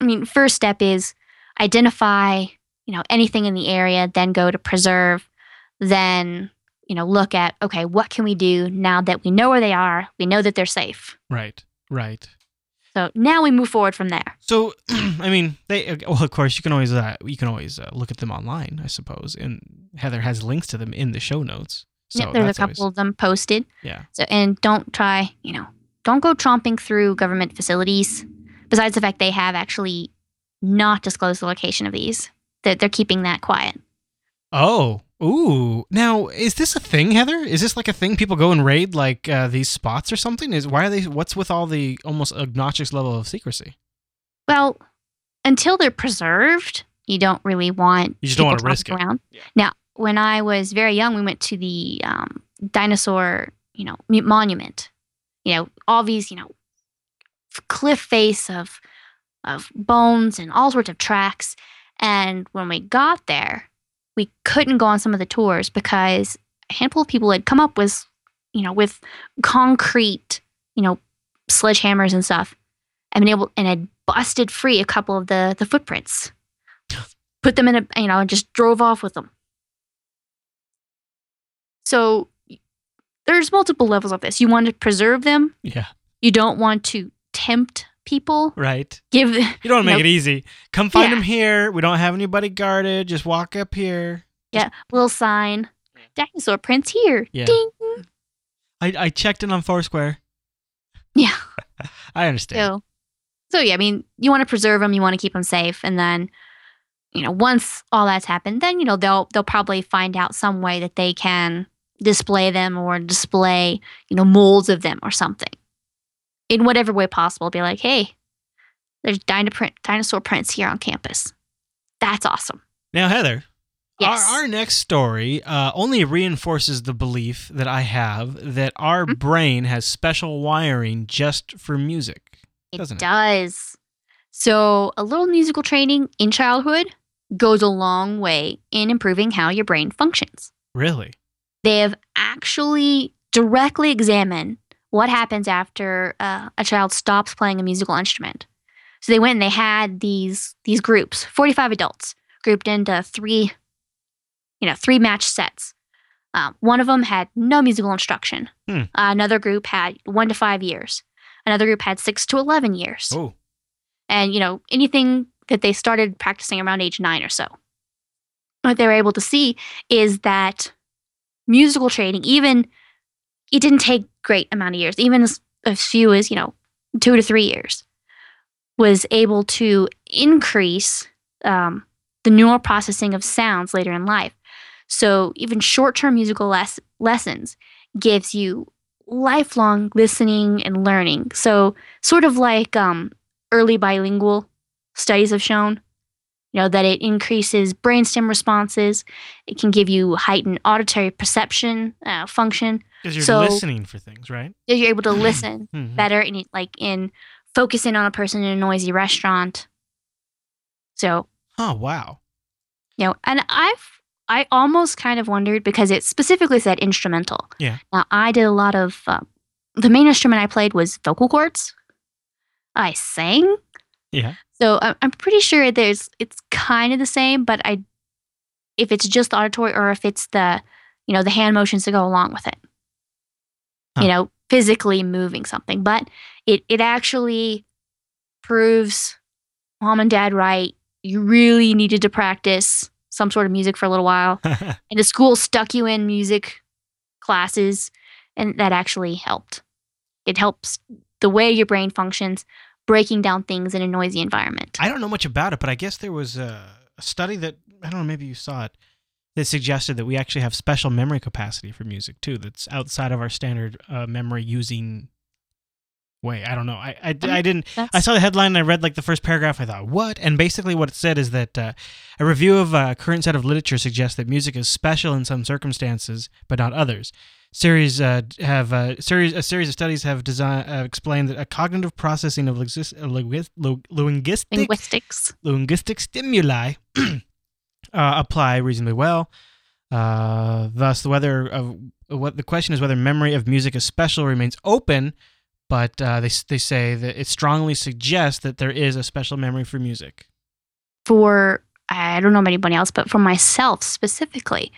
Speaker 2: I mean, first step is identify, you know, anything in the area, then go to preserve, then you know look at okay, what can we do now that we know where they are, we know that they're safe.
Speaker 1: Right. Right.
Speaker 2: So now we move forward from there.
Speaker 1: So, I mean, they well, of course, you can always uh, you can always uh, look at them online, I suppose, and Heather has links to them in the show notes. So
Speaker 2: Yep, there's a couple
Speaker 1: always,
Speaker 2: of them posted.
Speaker 1: yeah.
Speaker 2: So and don't try, you know, don't go tromping through government facilities. Besides the fact they have actually not disclosed the location of these, that they're keeping that quiet.
Speaker 1: Oh, ooh. Now, is this a thing, Heather? Is this like a thing people go and raid like uh, these spots or something? Is why are they? What's with all the almost obnoxious level of secrecy?
Speaker 2: Well, until they're preserved, you don't really want
Speaker 1: You just don't wanna risk
Speaker 2: tromping
Speaker 1: it.
Speaker 2: around.
Speaker 1: Yeah.
Speaker 2: Now, when I was very young, we went to the um, dinosaur, you know, monument. You know, all these, you know, cliff face of of bones and all sorts of tracks. And when we got there, we couldn't go on some of the tours because a handful of people had come up with, you know, with concrete, you know, sledgehammers and stuff, and been able and had busted free a couple of the the footprints, put them in a, you know, and just drove off with them. So there's multiple levels of this. You want to preserve them.
Speaker 1: Yeah.
Speaker 2: You don't want to tempt people.
Speaker 1: Right.
Speaker 2: Give
Speaker 1: You don't want to make
Speaker 2: Nope.
Speaker 1: it easy. Come find
Speaker 2: Yeah.
Speaker 1: them here. We don't have anybody guarded. Just walk up here.
Speaker 2: yeah, little sign. Dinosaur prints here.
Speaker 1: Yeah.
Speaker 2: Ding.
Speaker 1: I, I checked in on Foursquare.
Speaker 2: Yeah.
Speaker 1: I understand.
Speaker 2: So, so yeah, I mean, you want to preserve them, you want to keep them safe, and then, you know, once all that's happened, then you know they'll they'll probably find out some way that they can display them or display you know molds of them or something, in whatever way possible. Be like, hey, there's dino print, dinosaur prints here on campus. That's awesome.
Speaker 1: Now, Heather,
Speaker 2: Yes.
Speaker 1: Our, our next story uh, only reinforces the belief that I have that our
Speaker 2: Mhm.
Speaker 1: brain has special wiring just for music.
Speaker 2: It
Speaker 1: doesn't it?
Speaker 2: does. So, a little musical training in childhood goes a long way in improving how your brain functions.
Speaker 1: Really?
Speaker 2: They have actually directly examined what happens after uh, a child stops playing a musical instrument. So they went and they had these these groups, 45 adults, grouped into three, you know, three match sets. Um, one of them had no musical instruction.
Speaker 1: Hmm.
Speaker 2: Uh, another group had one to five years. Another group had six to 11 years.
Speaker 1: Oh,
Speaker 2: And, you know, anything that they started practicing around age nine or so. What they were able to see is that musical training, even it didn't take great amount of years, even as, as few as, you know, two to three years, was able to increase um, the neural processing of sounds later in life. So even short-term musical les- lessons gives you lifelong listening and learning. So sort of like um, early bilingual studies have shown, you know, that it increases brainstem responses. It can give you heightened auditory perception uh, function.
Speaker 1: because you're
Speaker 2: So-
Speaker 1: listening for things, right?
Speaker 2: You're able to listen
Speaker 1: Mhm.
Speaker 2: better it- like in focusing on a person in a noisy restaurant. So
Speaker 1: Oh, wow.
Speaker 2: you know, and I've I almost kind of wondered because it specifically said instrumental.
Speaker 1: Yeah.
Speaker 2: Now I did a lot of uh, the main instrument I played was vocal cords. I sang,
Speaker 1: Yeah.
Speaker 2: So I'm pretty sure there's it's kind of the same, but I if it's just auditory or if it's the you know the hand motions to go along with it.
Speaker 1: Huh.
Speaker 2: You know, physically moving something, but it it actually proves mom and dad right. You really needed to practice some sort of music for a little while, and the school stuck you in music classes, and that actually helped. It helps the way your brain functions, breaking down things in a noisy environment.
Speaker 1: I don't know much about it, but I guess there was a, a study that I don't know, maybe you saw it, that suggested that we actually have special memory capacity for music too. That's outside of our standard uh, memory using way. I don't know. I I, I didn't. I saw the headline and I read like the first paragraph. I thought, what? And basically, what it said is that uh, a review of a current set of literature suggests that music is special in some circumstances, but not others. Series uh, have uh, series a series of studies have design uh, explained that a cognitive processing of uh, linguis- linguistic
Speaker 2: linguistics.
Speaker 1: linguistic stimuli uh, apply reasonably well. Uh, thus, the whether of what the question is whether memory of music is special remains open, but uh, they they say that it strongly suggests that there is a special memory for music.
Speaker 2: for I don't know about anybody else, but for myself specifically,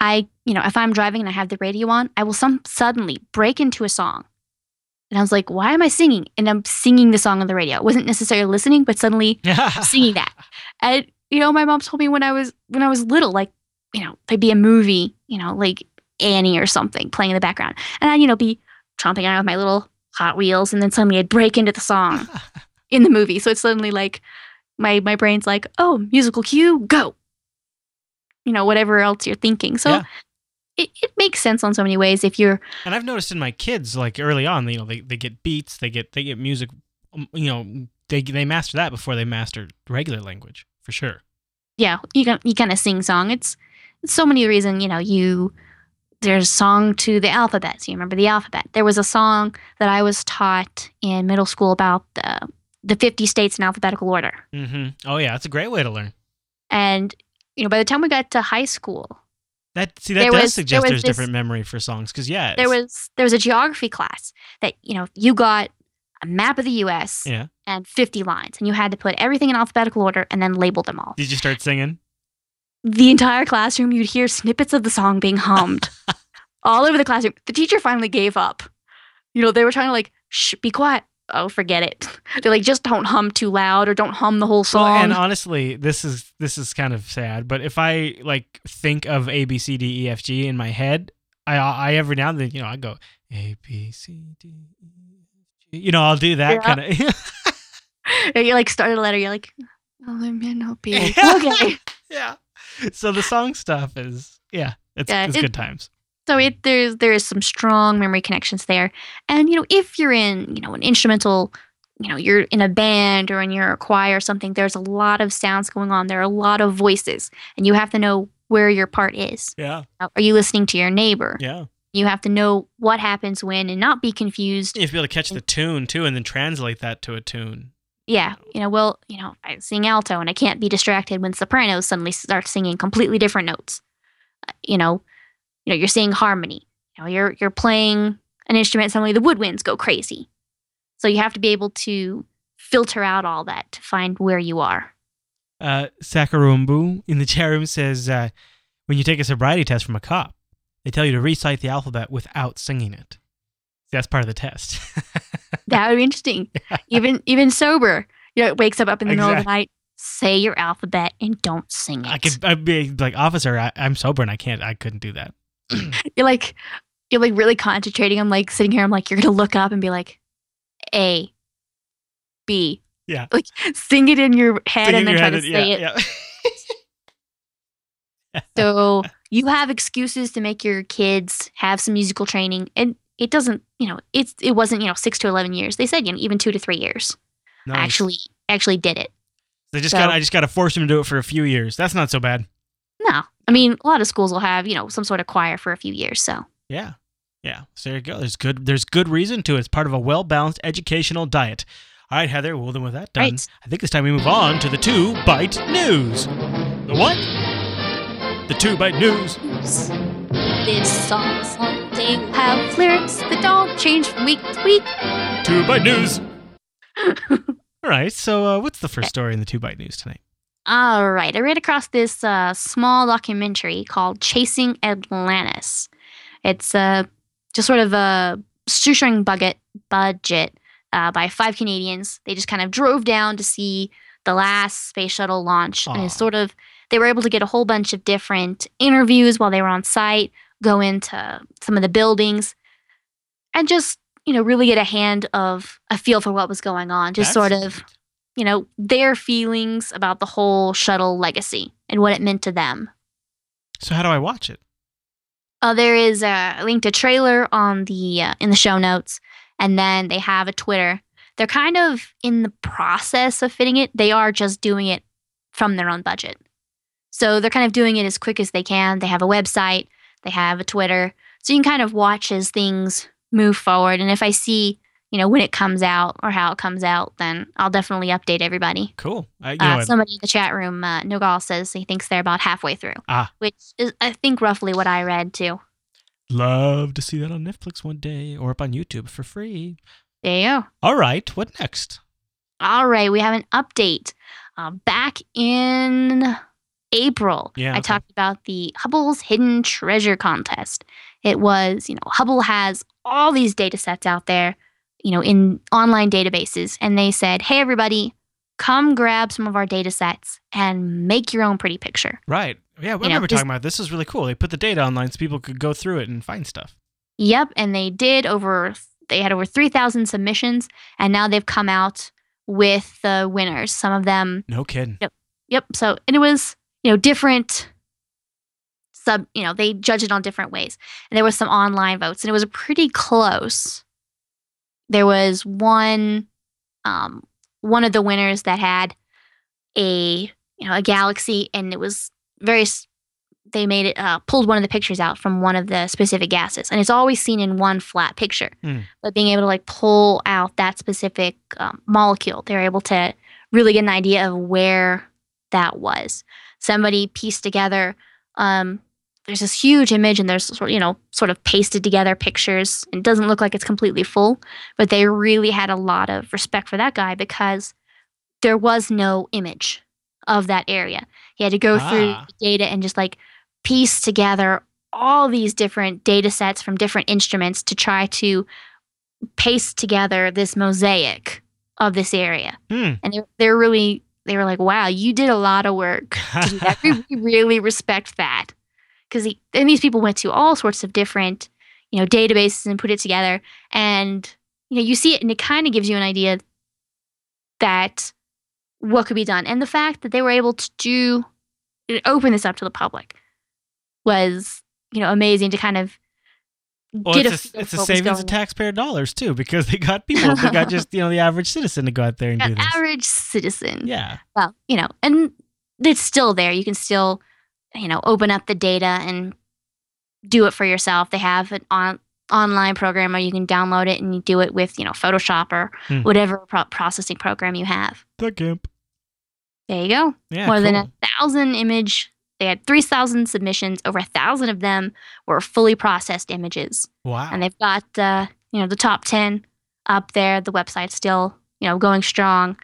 Speaker 2: I you know if I'm driving and I have the radio on, I will some suddenly break into a song, and I was like, why am I singing? And I'm singing the song on the radio. I wasn't necessarily listening, but suddenly singing that. And you know, my mom told me when I was when I was little, like you know, there'd be a movie, you know, like Annie or something playing in the background, and I'd you know be tromping around with my little Hot Wheels, and then suddenly I'd break into the song in the movie. So it's suddenly like my my brain's like, oh, musical cue, go. You know, whatever else you're thinking. So
Speaker 1: Yeah.
Speaker 2: it, it makes sense on so many ways if you're
Speaker 1: and I've noticed in my kids, like early on, you know, they, they get beats, they get they get music, um, you know, they they master that before they master regular language for sure.
Speaker 2: yeah, you can you kind of sing song. It's, it's so many reasons, you know, you there's a song to the alphabet. So you remember the alphabet. There was a song that I was taught in middle school about the the 50 states in alphabetical order.
Speaker 1: Mm-hmm. Oh yeah, that's a great way to learn.
Speaker 2: And you know, by the time we got to high school,
Speaker 1: That see that
Speaker 2: There
Speaker 1: does
Speaker 2: was-
Speaker 1: suggest
Speaker 2: there
Speaker 1: there's
Speaker 2: this-
Speaker 1: different memory for songs because yeah,
Speaker 2: there was there was a geography class that you know you got a map of the U.S.
Speaker 1: yeah.
Speaker 2: and 50 lines, and you had to put everything in alphabetical order and then label them all.
Speaker 1: Did you start singing?
Speaker 2: The entire classroom, you'd hear snippets of the song being hummed all over the classroom. The teacher finally gave up. You know, they were trying to like, shh, be quiet. Oh, forget it. They're like, just don't hum too loud or don't hum the whole
Speaker 1: Well,
Speaker 2: song.
Speaker 1: and honestly, this is this is kind of sad. But if I like think of A B C D E F G in my head, I I every now and then you know I go A B C D E F G. You know I'll do that
Speaker 2: Yeah.
Speaker 1: kind of.
Speaker 2: You like start a letter, you're like, oh, know, be okay.
Speaker 1: yeah. So the song stuff is yeah, it's,
Speaker 2: Yeah,
Speaker 1: it's
Speaker 2: it-
Speaker 1: good times.
Speaker 2: So it there's there is some strong memory connections there. And you know, if you're in, you know, an instrumental, you know, you're in a band or in your choir or something, there's a lot of sounds going on. There are a lot of voices, and you have to know where your part is.
Speaker 1: Yeah,
Speaker 2: Are you listening to your neighbor?
Speaker 1: yeah.
Speaker 2: You have to know what happens when and not be confused.
Speaker 1: You have to be able to catch the tune too, and then translate that to a tune.
Speaker 2: Yeah, you know, well, you know, I sing alto and I can't be distracted when sopranos suddenly start singing completely different notes. Uh, You know, you know, you're seeing harmony. You know, you're you're playing an instrument, suddenly the woodwinds go crazy. So you have to be able to filter out all that to find where you are.
Speaker 1: Uh, Sakarumbu in the chat room says, uh, "When you take a sobriety test from a cop, They tell you to recite the alphabet without singing it. That's part of the test.
Speaker 2: That would be interesting. Even even sober, you know, it wakes up up in the middle of the night. Say your alphabet and don't sing it.
Speaker 1: I could I'd be like, officer, I, I'm sober and I can't, I couldn't do that.
Speaker 2: You're like, you're like really concentrating. I'm like sitting here. I'm like, you're gonna look up and be like, A, B.
Speaker 1: Yeah.
Speaker 2: Like sing it in your head
Speaker 1: Sing
Speaker 2: and then try to say it.
Speaker 1: yeah, yeah.
Speaker 2: So you have excuses to make your kids have some musical training, and it doesn't. You know, it's it wasn't you know six to eleven years. They said you know even two to three years.
Speaker 1: Nice.
Speaker 2: Actually, actually did it.
Speaker 1: they just
Speaker 2: so-
Speaker 1: got I just got to force them to do it for a few years. That's not so bad.
Speaker 2: No, I mean a lot of schools will have you know some sort of choir for a few years. So
Speaker 1: Yeah. Yeah. So there you go. There's good there's good reason to it. It's part of a well balanced educational diet. All right, Heather, well then with that done,
Speaker 2: Right.
Speaker 1: I think it's time we move on to the two bite news. The what? The two bite news.
Speaker 2: this song someday will have lyrics that don't change from week to week.
Speaker 1: Two bite news. All right, so uh, what's the first story in the two bite news tonight?
Speaker 2: All right, I ran across this uh, small documentary called "Chasing Atlantis." It's uh, just sort of a shoestring budget budget uh, by five Canadians. They just kind of drove down to see the last space shuttle launch, and it's sort of they were able to get a whole bunch of different interviews while they were on site, go into some of the buildings, and just you know really get a hand of a feel for what was going on. Just
Speaker 1: That's
Speaker 2: sort of you know, their feelings about the whole shuttle legacy and what it meant to them.
Speaker 1: So how do I watch it?
Speaker 2: Uh, there is a link to trailer on the uh, in the show notes, and then they have a Twitter. They're kind of in the process of fitting it. They are just doing it from their own budget, so they're kind of doing it as quick as they can. They have a website, they have a Twitter, so you can kind of watch as things move forward. And if I see, you know, when it comes out or how it comes out, then I'll definitely update everybody.
Speaker 1: Cool. I,
Speaker 2: Uh,
Speaker 1: I-
Speaker 2: somebody in the chat room, uh, Nogal says he thinks they're about halfway through.
Speaker 1: Ah.
Speaker 2: Which is, I think, roughly what I read too.
Speaker 1: love to see that on Netflix one day or up on YouTube for free.
Speaker 2: There you go.
Speaker 1: All right, what next?
Speaker 2: All right, we have an update. Uh, back in April,
Speaker 1: Yeah,
Speaker 2: I
Speaker 1: okay.
Speaker 2: talked about the Hubble's Hidden Treasure Contest. It was, you know, Hubble has all these data sets out there, you know, in online databases. And they said, hey, everybody, come grab some of our data sets and make your own pretty picture.
Speaker 1: Right. Yeah, I
Speaker 2: know,
Speaker 1: remember
Speaker 2: this-
Speaker 1: talking about this. Is really cool. They put the data online so people could go through it and find stuff.
Speaker 2: Yep, and they did over they had over 3,000 submissions and now they've come out with the winners. Some of them
Speaker 1: No kidding.
Speaker 2: Yep. Yep, so and it was, you know, different sub, you know, they judged it on different ways. And there was some online votes and it was pretty close. There was one um one of the winners that had a, you know, a galaxy and it was very they made it uh, pulled one of the pictures out from one of the specific gases and it's always seen in one flat picture
Speaker 1: Hmm.
Speaker 2: but being able to like pull out that specific um, molecule they're able to really get an idea of where that was somebody pieced together um, there's this huge image and there's sort you know sort of pasted together pictures it doesn't look like it's completely full but they really had a lot of respect for that guy because there was no image of that area he had to go through
Speaker 1: Ah.
Speaker 2: the data and just like piece together all these different data sets from different instruments to try to paste together this mosaic of this area
Speaker 1: Hmm.
Speaker 2: and they're, they're really they were like wow you did a lot of work to do that. we we really respect that because and these people went to all sorts of different you know databases and put it together and you know you see it and it kind of gives you an idea that what could be done and the fact that they were able to do uh, open this up to the public was you know amazing to kind of
Speaker 1: Well,
Speaker 2: get
Speaker 1: it's
Speaker 2: a,
Speaker 1: a, it's a savings of taxpayer dollars too, because they got people. they got just you know the average citizen to go out there and do this.
Speaker 2: average citizen
Speaker 1: Yeah.
Speaker 2: well, you know, and it's still there. You can still, you know, open up the data and do it for yourself. They have an on online program where you can download it and you do it with, you know, Photoshop or
Speaker 1: Hmm.
Speaker 2: whatever pro- processing program you have.
Speaker 1: The gimp.
Speaker 2: There you go.
Speaker 1: Yeah.
Speaker 2: More than a thousand image. They had 3,000 submissions. Over a thousand of them were fully processed images.
Speaker 1: wow.
Speaker 2: And they've got, uh, you know, the top 10 up there. The website's still, you know, going strong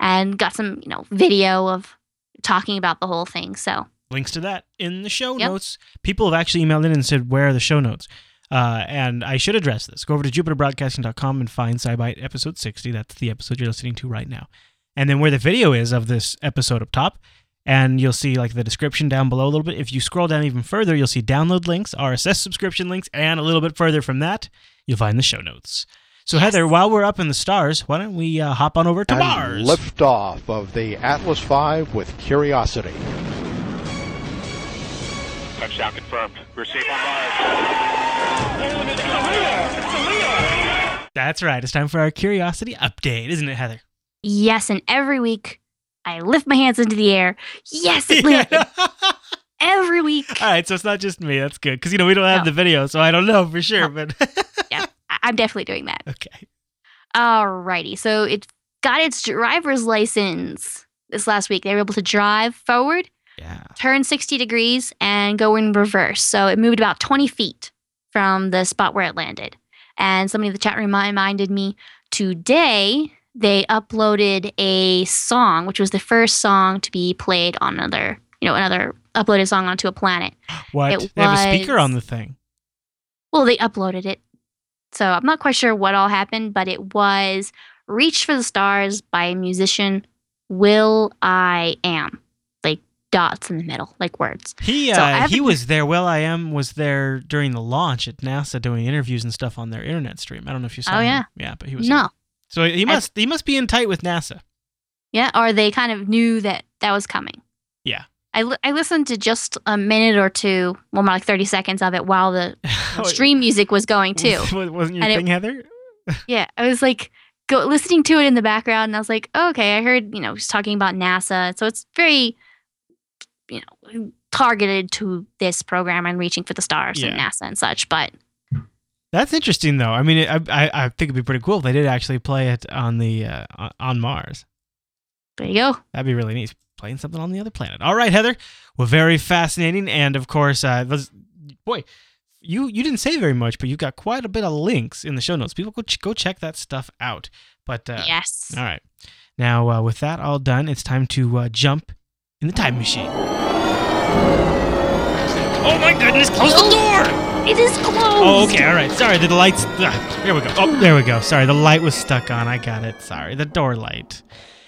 Speaker 2: and got some, you know, video of talking about the whole thing. So
Speaker 1: links to that in the show
Speaker 2: Yep.
Speaker 1: notes. People have actually emailed in and said, Where are the show notes? Uh, and I should address this. Go over to jupiterbroadcasting.com and find SciByte episode 60. That's the episode you're listening to right now. And then where the video is of this episode up top, and you'll see like the description down below a little bit. If you scroll down even further, you'll see download links, RSS subscription links, and a little bit further from that, you'll find the show notes. So,
Speaker 2: Yes.
Speaker 1: Heather, while we're up in the stars, why don't we uh, hop on over to
Speaker 3: and
Speaker 1: Mars?
Speaker 3: lift off of the Atlas V with Curiosity.
Speaker 4: Touchdown confirmed. We're safe on Mars.
Speaker 1: That's right. It's time for our curiosity update, isn't it, Heather?
Speaker 2: Yes, and every week I lift my hands into the air. Yes, it landed. Every week.
Speaker 1: All right, so it's not just me. That's good because you know we don't have
Speaker 2: No.
Speaker 1: the video, so I don't know for sure.
Speaker 2: No.
Speaker 1: But
Speaker 2: I- I'm definitely doing that.
Speaker 1: okay,
Speaker 2: Alrighty. So it got its driver's license this last week. They were able to drive forward,
Speaker 1: yeah.
Speaker 2: turn 60 degrees, and go in reverse. So it moved about 20 feet from the spot where it landed. And somebody in the chat room reminded me today they uploaded a song, which was the first song to be played on another, you know, another uploaded song onto a planet.
Speaker 1: What?
Speaker 2: It
Speaker 1: they have a speaker on the thing.
Speaker 2: Well, they uploaded it. So I'm not quite sure what all happened, but it was Reach for the Stars by musician Will I Am. Dots in the middle, like words.
Speaker 1: He
Speaker 2: So
Speaker 1: uh, he was there. will.i.am was there during the launch at NASA doing interviews and stuff on their internet stream. I don't know if you saw.
Speaker 2: Oh,
Speaker 1: him.
Speaker 2: yeah.
Speaker 1: yeah, but he was.
Speaker 2: No.
Speaker 1: So he must he must be in tight with NASA.
Speaker 2: Yeah, or they kind of knew that that was coming.
Speaker 1: Yeah.
Speaker 2: I, li- I listened to just a minute or two, well, more like 30 seconds of it while the stream music was going too.
Speaker 1: Was- Wasn't your
Speaker 2: And it-
Speaker 1: thing, Heather?
Speaker 2: Yeah, I was like go listening to it in the background, and I was like, oh, okay, I heard you know he's talking about NASA, so it's very, you know, targeted to this program and reaching for the stars and NASA and such. But
Speaker 1: That's interesting, though. I mean, it, I, I I think it'd be pretty cool if they did actually play it on the uh, on- Mars.
Speaker 2: there you go.
Speaker 1: That'd be really neat. Playing something on the other planet. All right, Heather. Well, very fascinating, and of course, uh, those, boy, you you didn't say very much, but you've got quite a bit of links in the show notes. People go ch- go check that stuff out. But uh,
Speaker 2: yes.
Speaker 1: all right, now uh, with that all done, it's time to uh, jump in the time machine. Oh my goodness! Close the door.
Speaker 2: It is closed.
Speaker 1: Oh, okay, all right. Sorry, did the lights. ah, here we go. Oh, there we go. Sorry, the light was stuck on. I got it. Sorry, the door light.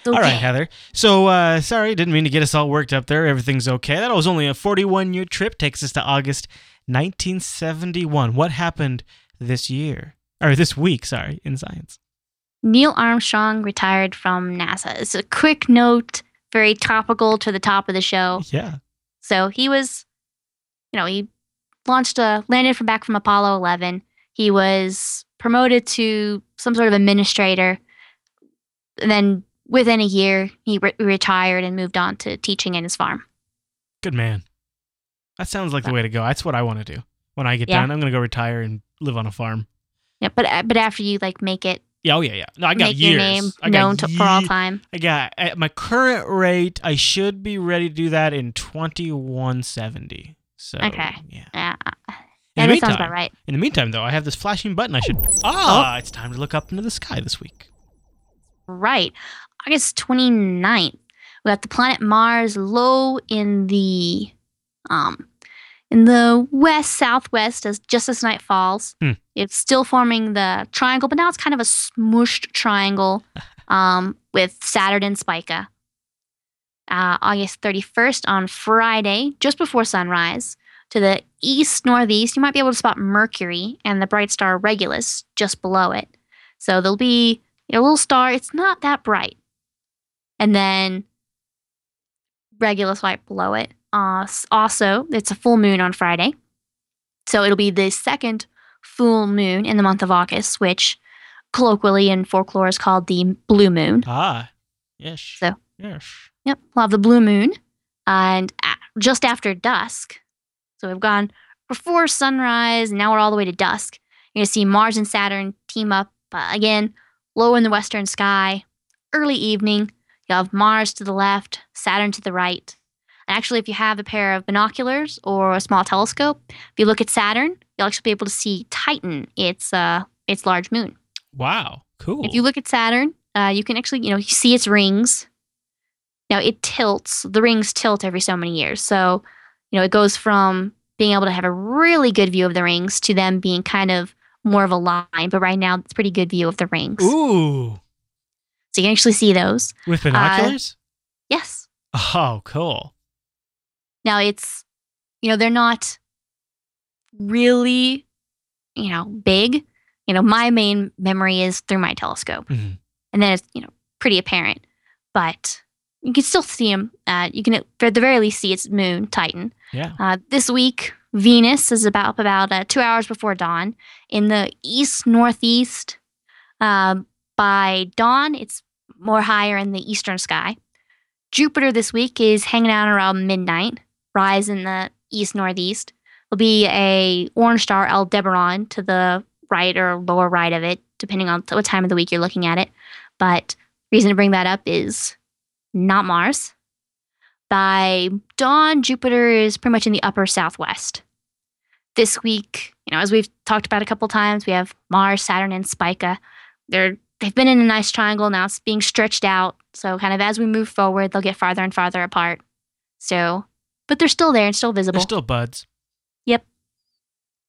Speaker 2: Okay.
Speaker 1: All right, Heather. So, uh, sorry, didn't mean to get us all worked up there. Everything's okay. That was only a 41 year trip. Takes us to August 1971. What happened this year? Or this week, sorry, in science.
Speaker 2: Neil Armstrong retired from NASA. It's a quick note, very topical to the top of the show.
Speaker 1: Yeah.
Speaker 2: So he was, you know, he launched a landed from back from Apollo 11. He was promoted to some sort of administrator. And then within a year, he re- retired and moved on to teaching in his farm.
Speaker 1: Good man. That sounds like the way to go. That's what I want to do. When I get
Speaker 2: Yeah.
Speaker 1: done, I'm going to go retire and live on a farm.
Speaker 2: Yeah, but uh, but after you like make it
Speaker 1: Yeah, oh, yeah, yeah. No, I got
Speaker 2: make
Speaker 1: years.
Speaker 2: your name
Speaker 1: I got
Speaker 2: known to, for all time.
Speaker 1: I got at my current rate, I should be ready to do that in 2170. So,
Speaker 2: Okay.
Speaker 1: yeah.
Speaker 2: Yeah,
Speaker 1: In
Speaker 2: yeah,
Speaker 1: the
Speaker 2: that
Speaker 1: meantime,
Speaker 2: sounds about right.
Speaker 1: in the meantime, though, I have this flashing button. I should. Ah, it's time to look up into the sky this week.
Speaker 2: Right. August 29th. We got the planet Mars low in the um in the west southwest as just as night falls.
Speaker 1: Hmm.
Speaker 2: It's still forming the triangle, but now it's kind of a smooshed triangle um, with Saturn and Spica. Uh, August 31st on Friday, just before sunrise, to the east northeast, you might be able to spot Mercury and the bright star Regulus just below it. So there'll be a little star. It's not that bright. And then Regulus right below it. Uh, also, it's a full moon on Friday. So it'll be the second full moon in the month of August, which colloquially in folklore is called the blue moon.
Speaker 1: Ah, yes.
Speaker 2: So-
Speaker 1: yes.
Speaker 2: Yep, we'll have the blue moon. And just after dusk, so we've gone before sunrise, and now we're all the way to dusk. You're going to see Mars and Saturn team up uh, again, low in the western sky, early evening. You'll have Mars to the left, Saturn to the right. And actually, if you have a pair of binoculars or a small telescope, if you look at Saturn, you'll actually be able to see Titan, its, uh, its large moon.
Speaker 1: Wow. Cool.
Speaker 2: If you look at Saturn, uh, you can actually, you know, see its rings. Now it tilts, the rings tilt every so many years. So, you know, it goes from being able to have a really good view of the rings to them being kind of more of a line. But right now, it's a pretty good view of the rings.
Speaker 1: Ooh,
Speaker 2: So you can actually see those.
Speaker 1: with binoculars.
Speaker 2: Yes.
Speaker 1: oh, cool.
Speaker 2: Now it's, you know, they're not really, you know, big. You know, my main memory is through my telescope.
Speaker 1: Mhm.
Speaker 2: And then it's, you know, pretty apparent. But you can still see them. Uh, you can, at the very least, see its moon, Titan.
Speaker 1: Yeah.
Speaker 2: Uh, this week, Venus is about about uh, two hours before dawn in the east northeast. Um, by dawn, it's more higher in the eastern sky. Jupiter this week is hanging out around midnight, rise in the east northeast. There'll be a orange star Aldebaran to the right or lower right of it, depending on what time of the week you're looking at it. But reason to bring that up is not Mars. By dawn, Jupiter is pretty much in the upper southwest. This week, you know, as we've talked about a couple times, we have Mars, Saturn, and Spica. They're they've been in a nice triangle. Now it's being stretched out. So kind of as we move forward, they'll get farther and farther apart. So, but they're still there and still visible.
Speaker 1: They're still buds.
Speaker 2: Yep.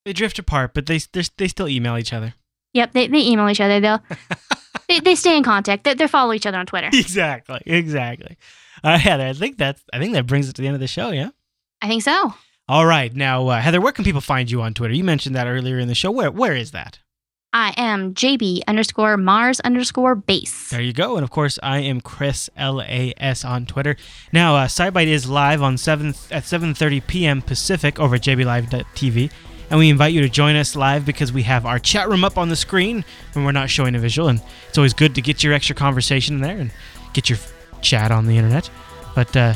Speaker 1: They drift apart, but they they're- still email each other.
Speaker 2: Yep, they, they email each other. They'll they, they stay in contact. They, they follow each other on Twitter.
Speaker 1: exactly. Exactly. Uh, Heather, I think that's I think that brings it to the end of the show. Yeah.
Speaker 2: I think so.
Speaker 1: All right. Now, uh, Heather, where can people find you on Twitter? You mentioned that earlier in the show. Where where is that?
Speaker 2: I am JB underscore Mars underscore base.
Speaker 1: There you go. And of course, I am Chris L A S on Twitter. Now, uh, SciByte is live on seven at 7:30 p.m. Pacific over at JBLive.tv, and we invite you to join us live because we have our chat room up on the screen when we're not showing a visual, and it's always good to get your extra conversation in there and get your chat on the internet. But uh,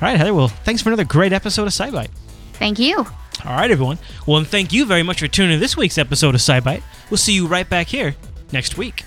Speaker 1: all right, Heather. Well, thanks for another great episode of SciByte.
Speaker 2: Thank you.
Speaker 1: All right, everyone. Well, and thank you very much for tuning in to this week's episode of SciByte. We'll see you right back here next week.